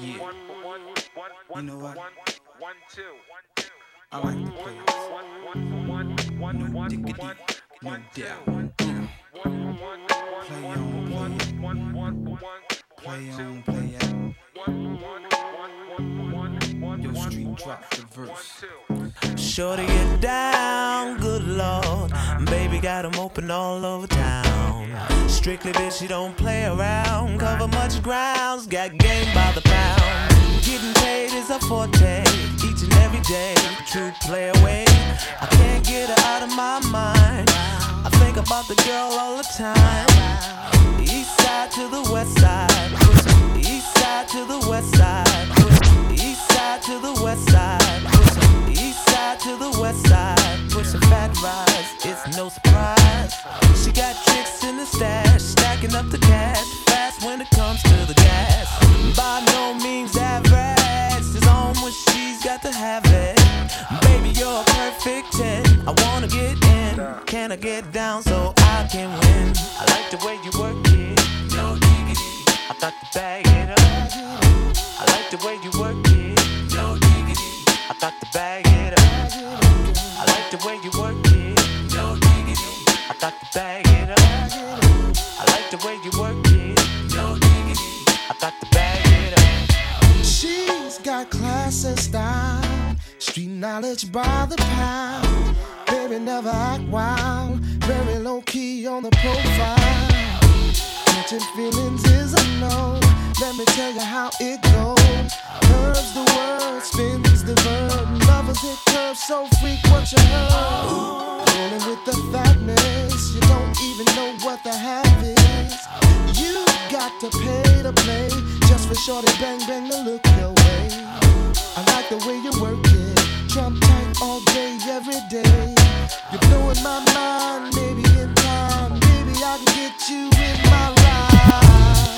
Yeah. You know what? I like the players. No diggity, no doubt. Play on, play on, Play on, play out. Street drop the verse. Shorty get down, good lord. Baby got 'em open all over town. Strictly bitch, she don't play around. Cover much grounds, got game by the pound. Getting paid is a forte, each and every day. True play away. I can't get her out of my mind. I think about the girl all the time. East side to the west side. East side to the west side. To the west side. East side to the west side. Push a fat rise, it's no surprise. She got tricks in the stash, stacking up the cash. Fast when to play just for shorty bang bang to look your way. I like the way you work it, trump tight all day, every day. You're blowing my mind, maybe in time, baby I can get you in my ride.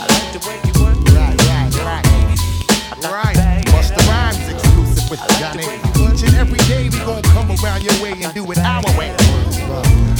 I like the way you work it. Right, right, right. I got Right. bag Busta Rhymes exclusive with Johnny. the way you Each and every day we gon' come around your way and do it our way.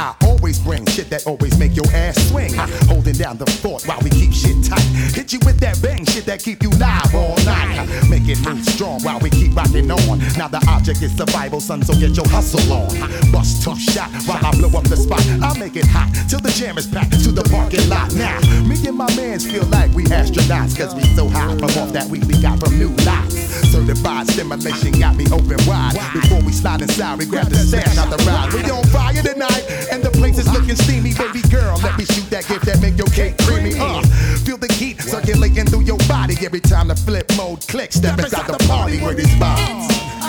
Thing. Always bring shit that always make your ass swing. Holding down the fort while we keep shit tight. Hit you with that bang shit that keep you live all night. Make it move strong while we keep rocking on. Now the object is survival, son, so get your hustle on. Bust tough shot while I blow up the spot. I make it hot till the jam is packed to the parking lot. Now, me and my mans feel like we astronauts, cause we so high from off that weed we got from new lots. Certified stimulation got me open wide. Before we slide inside, we grab the stash out the ride. We on fire tonight, and the place is looking steamy. Baby girl, let me shoot that gift that make your cake creamy. Uh, feel the heat circulating through your body every time the Flipmode clicks. Step inside the party where this vibes.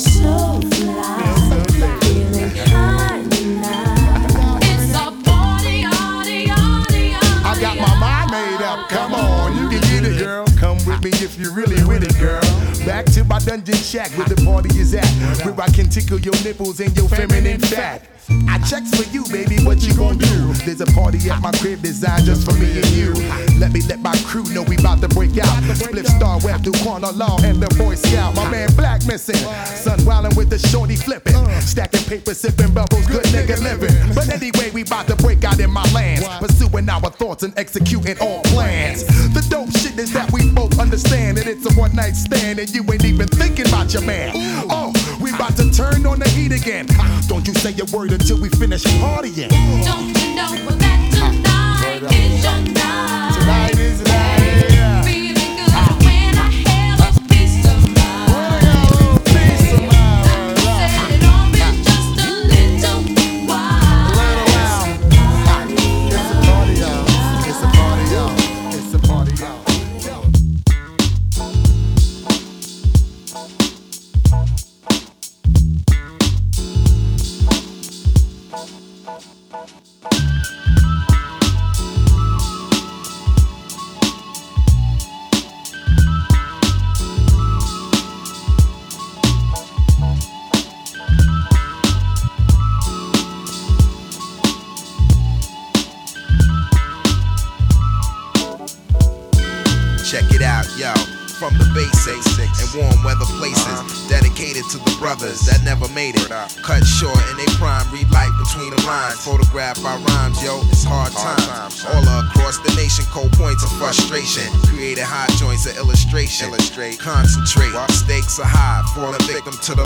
So dungeon shack where the party is at. Where I can tickle your nipples and your feminine fat. I checks for you, baby. What you gonna do? There's a party at my crib designed just for me and you. Let me let my crew know we about to break out. Split star web through corner law and the Boy Scout. My man Black missing. Sun wildin' with the shorty flipping. Stacking paper, sipping bubbles, good nigga living. But anyway, we about to break out in my lands. Pursuing our thoughts and executing all plans. The dope shit is that understand that it's a one night stand and you ain't even thinking about your man. Oh, we about to turn on the heat again. Don't you say a word until we finish partying. Don't you know that tonight is your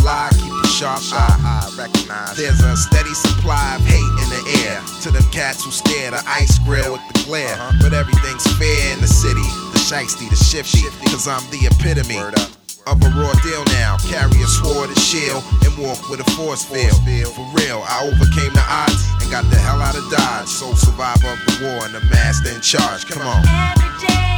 victim to the lie. Keep a sharp eye. Recognize. There's a steady supply of hate in the air. To them cats who stare the ice grill with the glare. Uh-huh. But everything's fair in the city. The shiesty, the shifty. Cause I'm the epitome of a raw deal now. Carry a sword and shield and walk with a force field. For real, I overcame the odds and got the hell out of Dodge. Sole survivor of the war and the master in charge. Come on. Every day,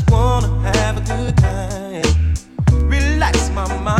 just wanna have a good time. Relax my mind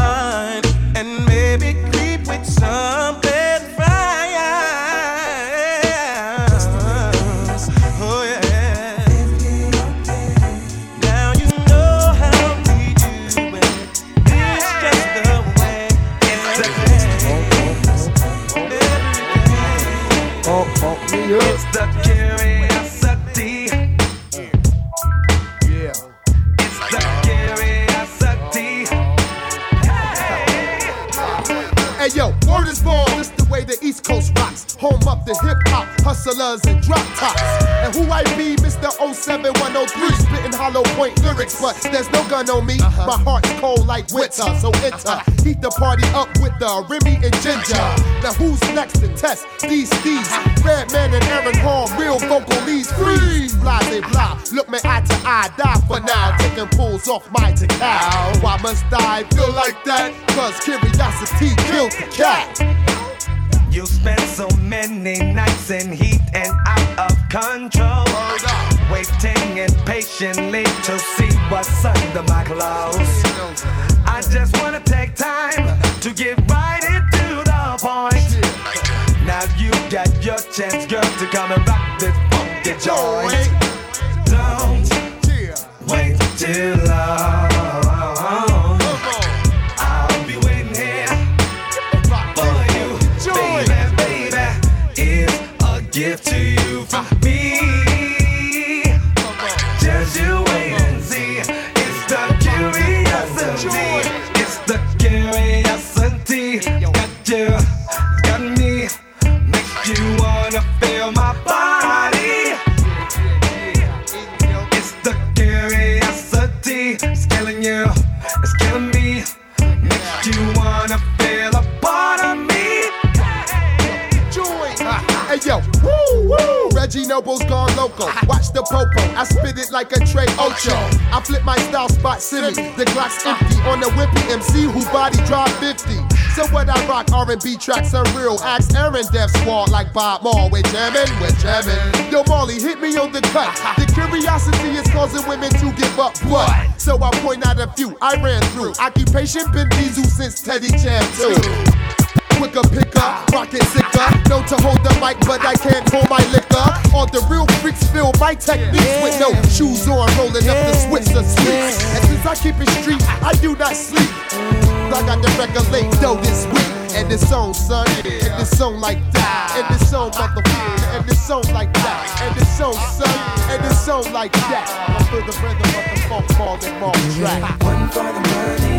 gun on me. Uh-huh. My heart's cold like winter, so enter. Heat the party up with the Remy and Ginger. Uh-huh. Now who's next to test these steeds? Uh-huh. Redman and Aaron Hall, real vocal leads. Freeze, blase blah. Look me eye to eye, die for now. Taking pulls off my cow. Why must I feel like that? Cause curiosity killed the cat. You spent so many nights in heat and out of control. Waiting impatiently to see what's under my clothes. I just wanna take time to get right into the point. Now you got your chance, girl, to come and rock this funky joint. Don't wait too long. Bonobos gone loco. Watch the popo, I spit it like a Trey Ocho. I flip my style spot silly. The Glock's empty on the wimpy MC who body drop 50. So what I rock R&B tracks are real. Ask Aaron Def Squad like Bob Moore. We're jamming, we're jamming. Yo Marley, hit me on the cut. The curiosity is causing women to give up what? So I point out a few I ran through. Occupation been Diesel since Teddy Jam too. Quicker picker, rocket sicker. Known to hold the mic, but I can't hold my liquor. All the real freaks feel my techniques with no shoes on, rolling up the Switzer streets. And since I keep it street, I do not sleep. I got the record late though this week. And it's song, son, and this song like that, and it's song, motherfucker, and this song like that, and it's song, son, and this song like that. I feel the rhythm of the funk and ball track. One for the money,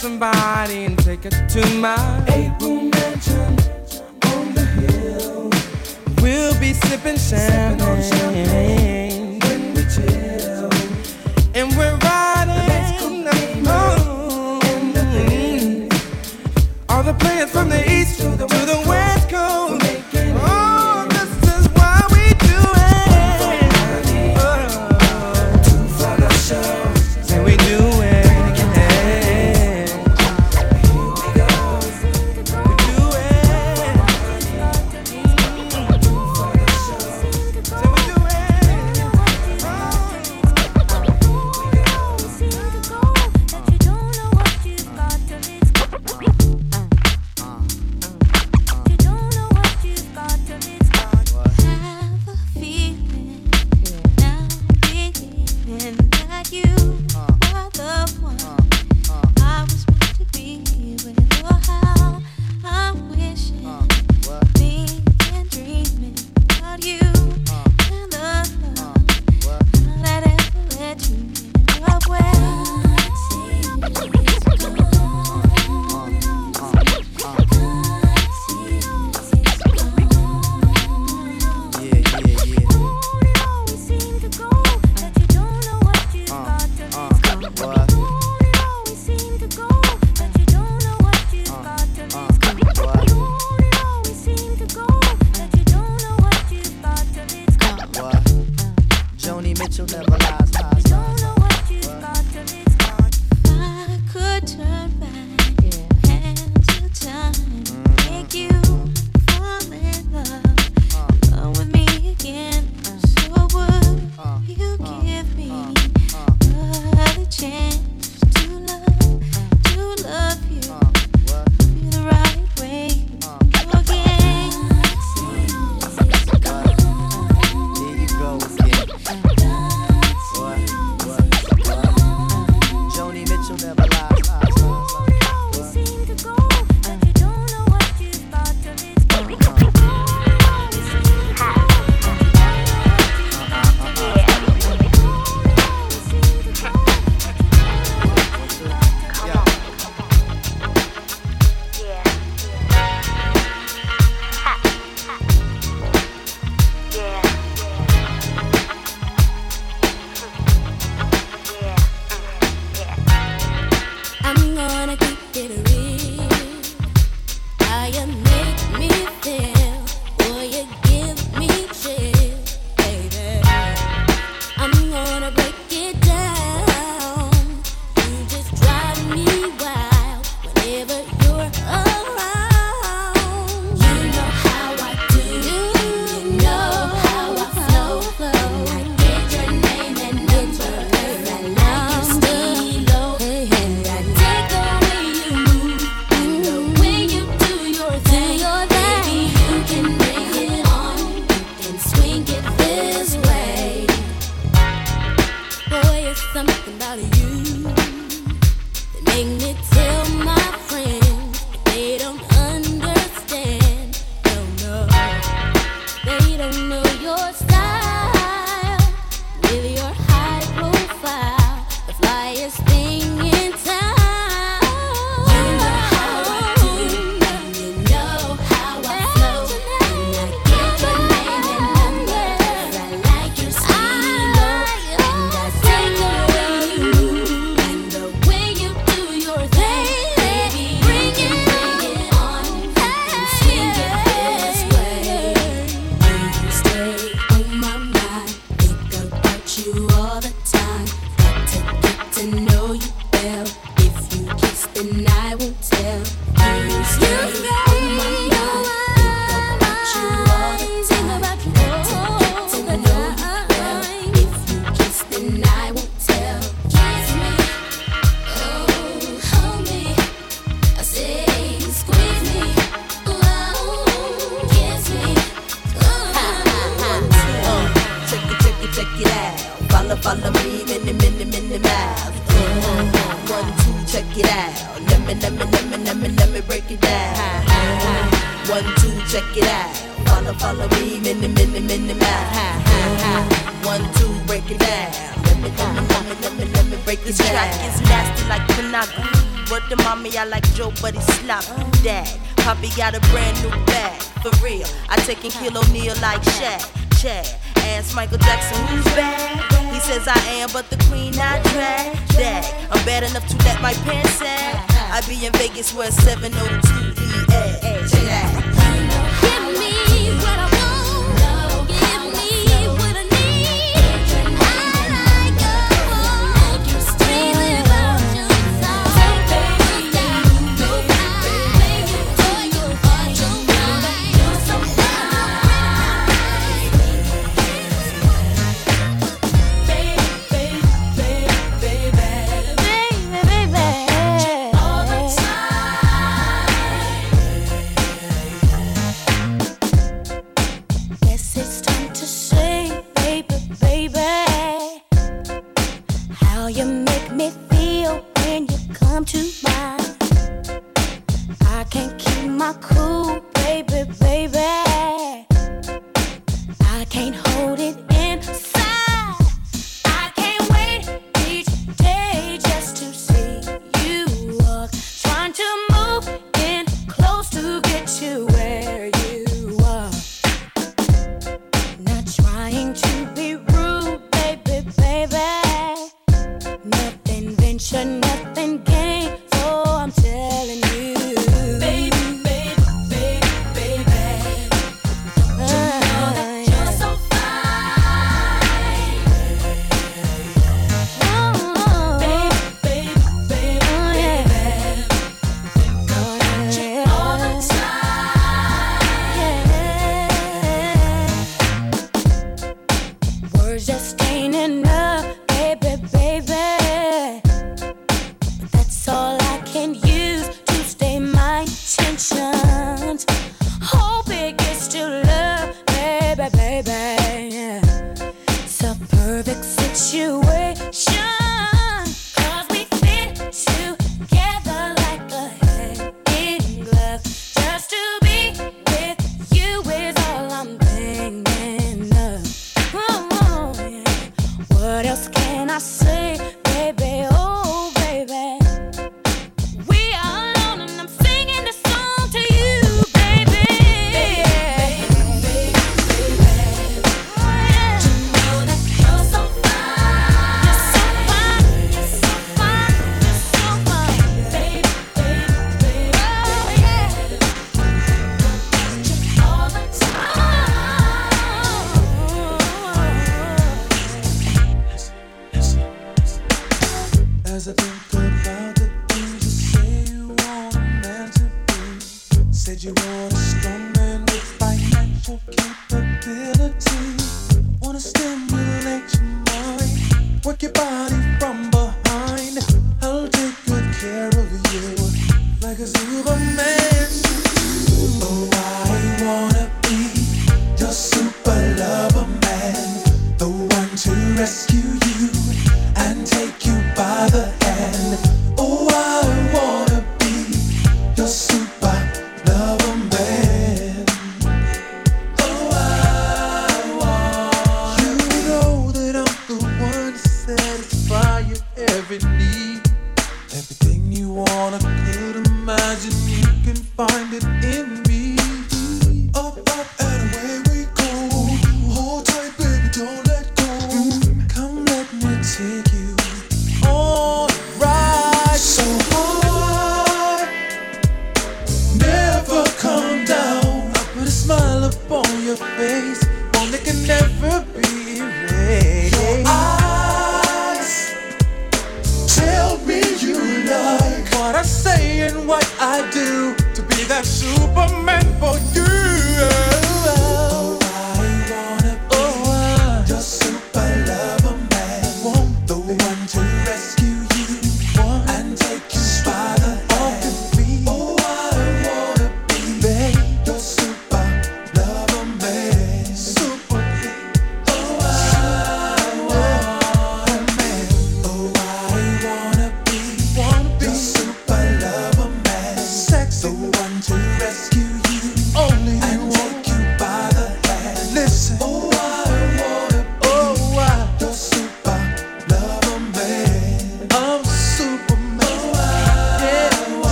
somebody and take it to my Eight room mansion on the hill. We'll be sipping champagne, Sipping on champagne. When we chill, And we're riding the moon. All the players from the east to the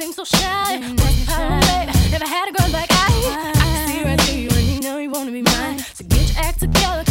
seem so shy. Never had a girl like I. I can see right through you, and you know you wanna be mine. So get your act together.